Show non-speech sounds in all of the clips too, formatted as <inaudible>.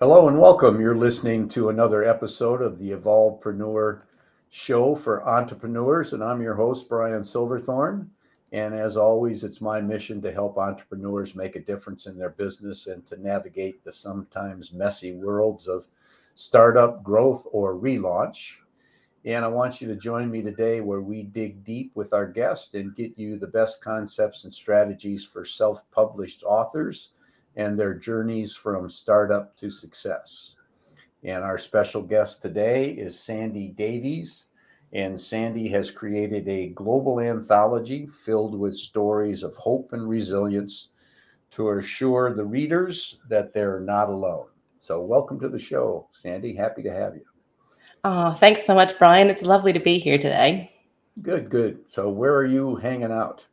Hello and welcome. You're listening to another episode of the Evolvepreneur show for entrepreneurs, and I'm your host, Brian Silverthorne. And as always, it's my mission to help entrepreneurs make a difference in their business and to navigate the sometimes messy worlds of startup growth or relaunch. And I want you to join me today where we dig deep with our guest and get you the best concepts and strategies for self published authors and their journeys from startup to success. And our special guest today is Sandy Davies. And Sandy has created a global anthology filled with stories of hope and resilience to assure the readers that they're not alone. So, welcome to the show, Sandy. Happy to have you. Oh, thanks so much, Brian. It's lovely to be here today. Good, good. So, where are you hanging out?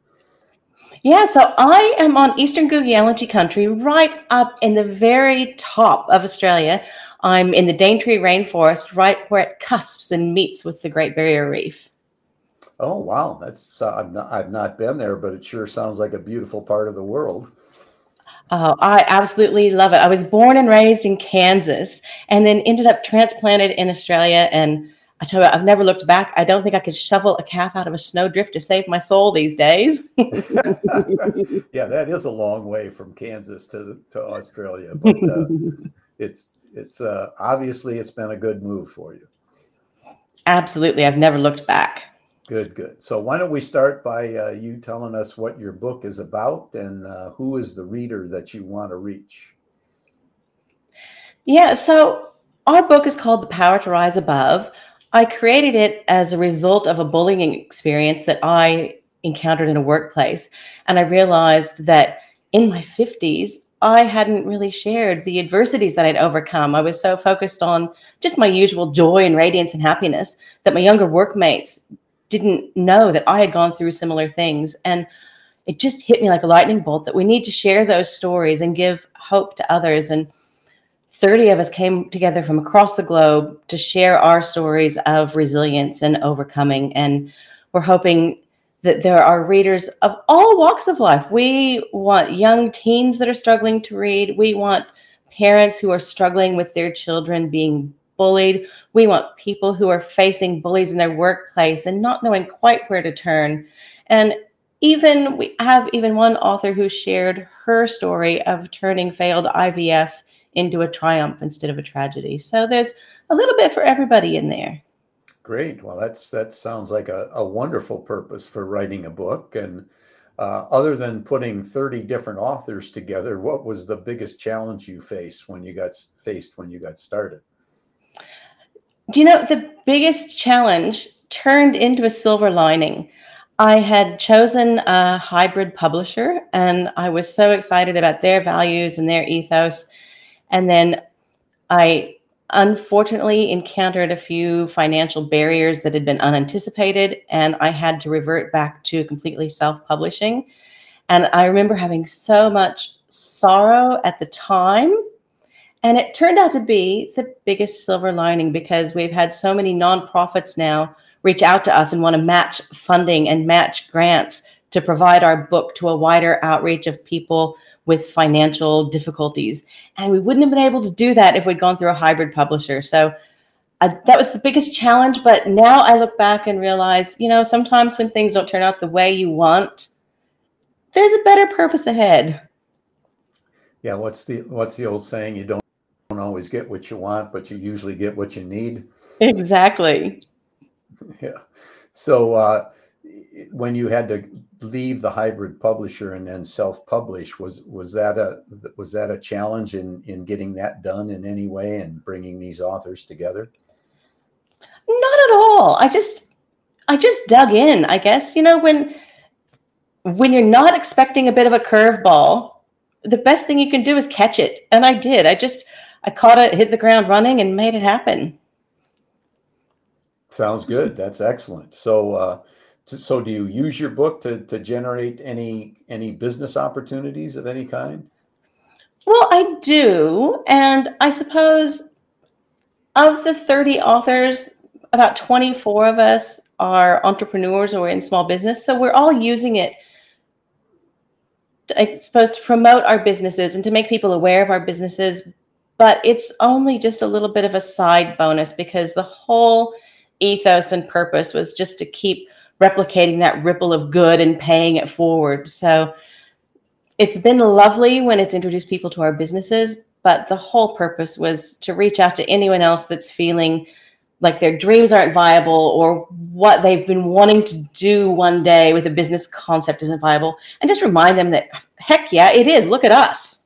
Yeah, so I am on Eastern Guyalanji country, right up in the very top of Australia. I'm in the Daintree rainforest, right where it cusps and meets with the Great Barrier Reef. Oh wow, that's uh, I've not I've not been there, but it sure sounds like a beautiful part of the world. Oh, I absolutely love it. I was born and raised in Kansas, and then ended up transplanted in Australia, and I tell you, I've never looked back. I don't think I could shovel a calf out of a snowdrift to save my soul these days. <laughs> <laughs> yeah, that is a long way from Kansas to to Australia, but uh, <laughs> it's it's uh, obviously it's been a good move for you. Absolutely, I've never looked back. Good, good. So why don't we start by uh, you telling us what your book is about and uh, who is the reader that you want to reach? Yeah, so our book is called The Power to Rise Above I created it as a result of a bullying experience that I encountered in a workplace. And I realized that in my 50s, I hadn't really shared the adversities that I'd overcome. I was so focused on just my usual joy and radiance and happiness that my younger workmates didn't know that I had gone through similar things. And it just hit me like a lightning bolt that we need to share those stories and give hope to others. And 30 of us came together from across the globe to share our stories of resilience and overcoming. And we're hoping that there are readers of all walks of life. We want young teens that are struggling to read. We want parents who are struggling with their children being bullied. We want people who are facing bullies in their workplace and not knowing quite where to turn. And even we have even one author who shared her story of turning failed IVF into a triumph instead of a tragedy. So there's a little bit for everybody in there. Great. Well, that's that sounds like a, a wonderful purpose for writing a book. And uh, other than putting 30 different authors together, what was the biggest challenge you faced when you got faced when you got started? Do you know the biggest challenge turned into a silver lining? I had chosen a hybrid publisher and I was so excited about their values and their ethos and then I unfortunately encountered a few financial barriers that had been unanticipated, and I had to revert back to completely self publishing. And I remember having so much sorrow at the time. And it turned out to be the biggest silver lining because we've had so many nonprofits now reach out to us and want to match funding and match grants to provide our book to a wider outreach of people with financial difficulties. And we wouldn't have been able to do that if we'd gone through a hybrid publisher. So uh, that was the biggest challenge. But now I look back and realize, you know, sometimes when things don't turn out the way you want, there's a better purpose ahead. Yeah, what's the what's the old saying? You don't, don't always get what you want, but you usually get what you need. Exactly. <laughs> Yeah. So uh, when you had to leave the hybrid publisher and then self-publish was was that a was that a challenge in in getting that done in any way and bringing these authors together? Not at all. I just i just dug in i guess. You know when when you're not expecting a bit of a curveball the best thing you can do is catch it. And i did. I just i caught it hit the ground running and made it happen. Sounds good. That's excellent. So uh so do you use your book to, to generate any any business opportunities of any kind? Well i do and i suppose of the 30 authors about 24 of us are entrepreneurs or in small business so we're all using it i suppose to promote our businesses and to make people aware of our businesses but it's only just a little bit of a side bonus because the whole ethos and purpose was just to keep replicating that ripple of good and paying it forward. So it's been lovely when it's introduced people to our businesses, but the whole purpose was to reach out to anyone else that's feeling like their dreams aren't viable or what they've been wanting to do one day with a business concept isn't viable and just remind them that heck yeah it is look at us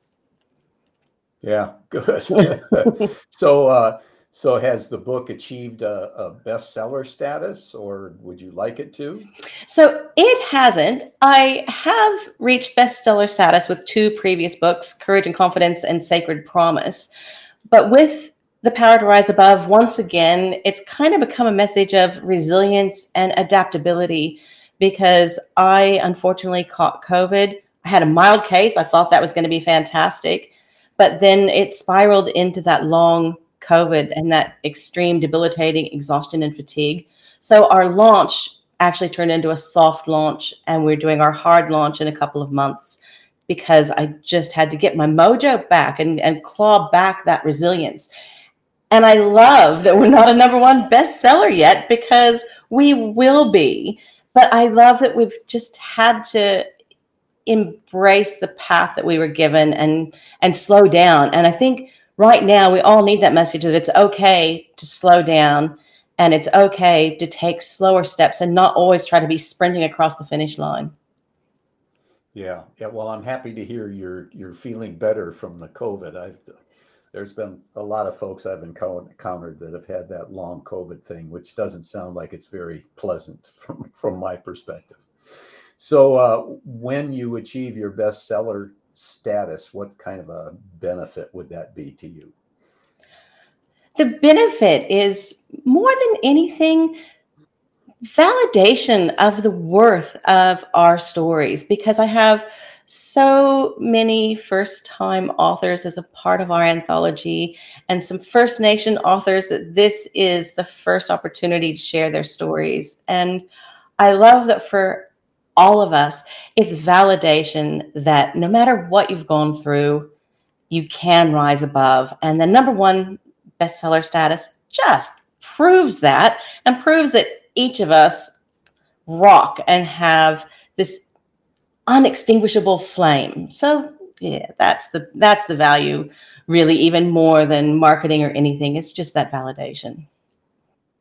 yeah, <laughs> good. <laughs> so, uh, so has the book achieved a, a, bestseller status, or would you like it to? So it hasn't. I have reached bestseller status with two previous books, Courage and Confidence and Sacred Promise. But with The Power to Rise Above, once again, it's kind of become a message of resilience and adaptability because I unfortunately caught COVID. I had a mild case. I thought that was going to be fantastic but then it spiraled into that long COVID and that extreme debilitating exhaustion and fatigue. So our launch actually turned into a soft launch, and we're doing our hard launch in a couple of months because I just had to get my mojo back and, and claw back that resilience. And I love that we're not a number one bestseller yet because we will be. But I love that we've just had to embrace the path that we were given and and slow down and i think right now we all need that message that it's okay to slow down and it's okay to take slower steps and not always try to be sprinting across the finish line. Yeah yeah well i'm happy to hear you're you're feeling better from the covid. I've there's been a lot of folks i've encountered that have had that long covid thing which doesn't sound like it's very pleasant <laughs> from from my perspective. So, uh, when you achieve your bestseller status, what kind of a benefit would that be to you? The benefit is more than anything validation of the worth of our stories because I have so many first time authors as a part of our anthology and some First Nation authors that this is the first opportunity to share their stories. And I love that for all of us, it's validation that no matter what you've gone through, you can rise above. And the number one bestseller status just proves that and proves that each of us rock and have this unextinguishable flame. So yeah, that's the that's the value really even more than marketing or anything. It's just that validation.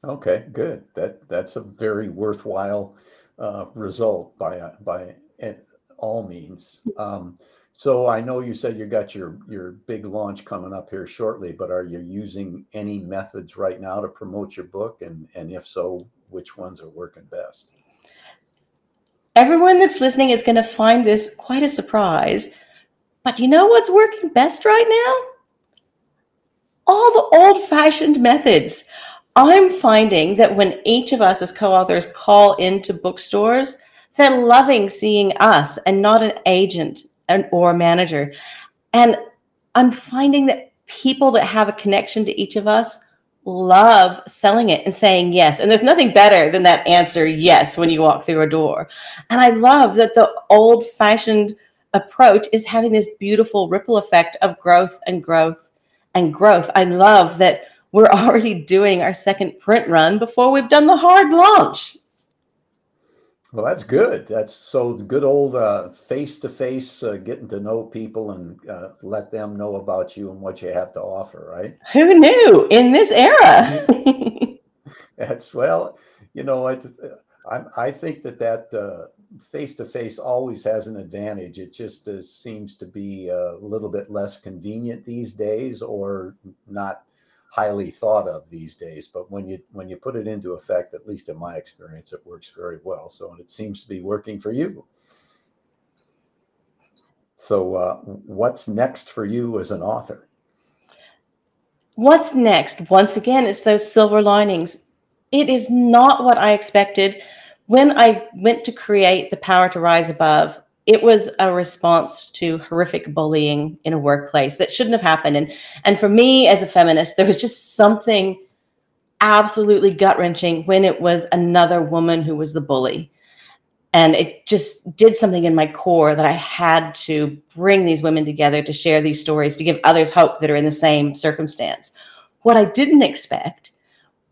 Okay, good. That that's a very worthwhile uh, result by by all means. Um, so I know you said you got your your big launch coming up here shortly, but are you using any methods right now to promote your book, and and if so, which ones are working best? Everyone that's listening is going to find this quite a surprise, but you know what's working best right now? All the old-fashioned methods. I'm finding that when each of us as co authors call into bookstores, they're loving seeing us and not an agent and, or a manager. And I'm finding that people that have a connection to each of us love selling it and saying yes. And there's nothing better than that answer yes when you walk through a door. And I love that the old fashioned approach is having this beautiful ripple effect of growth and growth and growth. I love that we're already doing our second print run before we've done the hard launch. Well, that's good. That's so good old face to face, getting to know people and uh, let them know about you and what you have to offer, right? Who knew in this era? <laughs> <laughs> that's well, you know, I, uh, I think that that face to face always has an advantage. It just uh, seems to be uh, a little bit less convenient these days, or not highly thought of these days but when you when you put it into effect at least in my experience it works very well. So it seems to be working for you. So uh, what's next for you as an author? What's next? Once again it's those silver linings. It is not what i expected when i went to create the power to rise above it was a response to horrific bullying in a workplace that shouldn't have happened and and for me as a feminist there was just something absolutely gut wrenching when it was another woman who was the bully And it just did something in my core that I had to bring these women together to share these stories, to give others hope that are in the same circumstance. What I didn't expect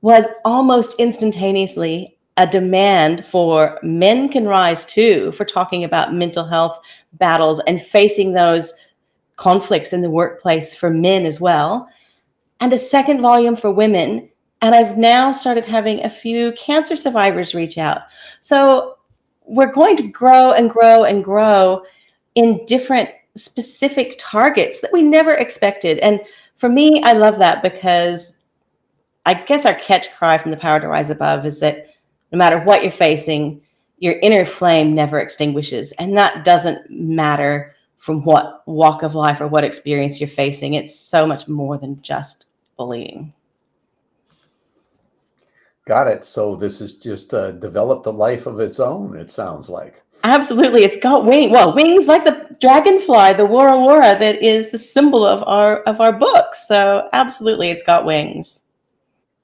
was almost instantaneously a demand for men can rise too for talking about mental health battles and facing those conflicts in the workplace for men as well, and a second volume for women. And I've now started having a few cancer survivors reach out. So we're going to grow and grow and grow in different specific targets that we never expected. And for me, I love that because I guess our catch cry from the power to rise above is that no matter what you're facing, your inner flame never extinguishes. And that doesn't matter from what walk of life or what experience you're facing. It's so much more than just bullying. Got it. So this has just uh, developed a life of its own. It sounds like. Absolutely, it's got wings. Well, wings like the dragonfly, the Wara Wara, that is the symbol of our of our book. So absolutely, it's got wings.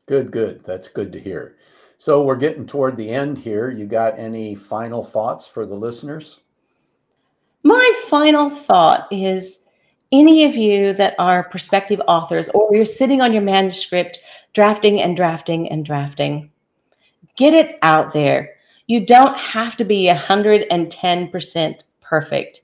Good, good. That's good to hear. So we're getting toward the end here. You got any final thoughts for the listeners? My final thought is any of you that are prospective authors or you're sitting on your manuscript drafting and drafting and drafting, get it out there. You don't have to be 110% perfect.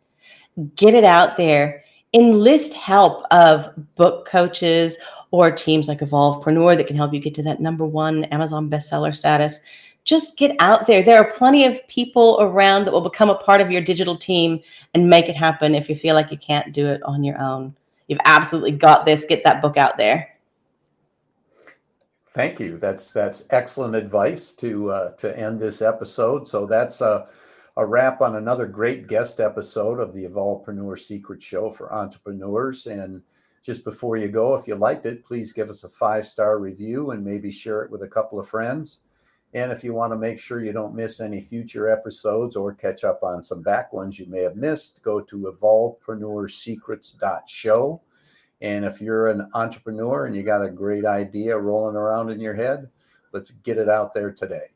Get it out there. Enlist help of book coaches or teams like Evolvepreneur that can help you get to that number one Amazon bestseller status. Just get out there. There are plenty of people around that will become a part of your digital team and make it happen if you feel like you can't do it on your own. You've absolutely got this. Get that book out there. Thank you. That's that's excellent advice to uh, to end this episode. So that's a, a wrap on another great guest episode of the Evolvepreneur Secret Show for entrepreneurs. And just before you go, if you liked it, please give us a five star review and maybe share it with a couple of friends. And if you want to make sure you don't miss any future episodes or catch up on some back ones you may have missed, go to evolvepreneursecrets.show. And if you're an entrepreneur and you got a great idea rolling around in your head, let's get it out there today.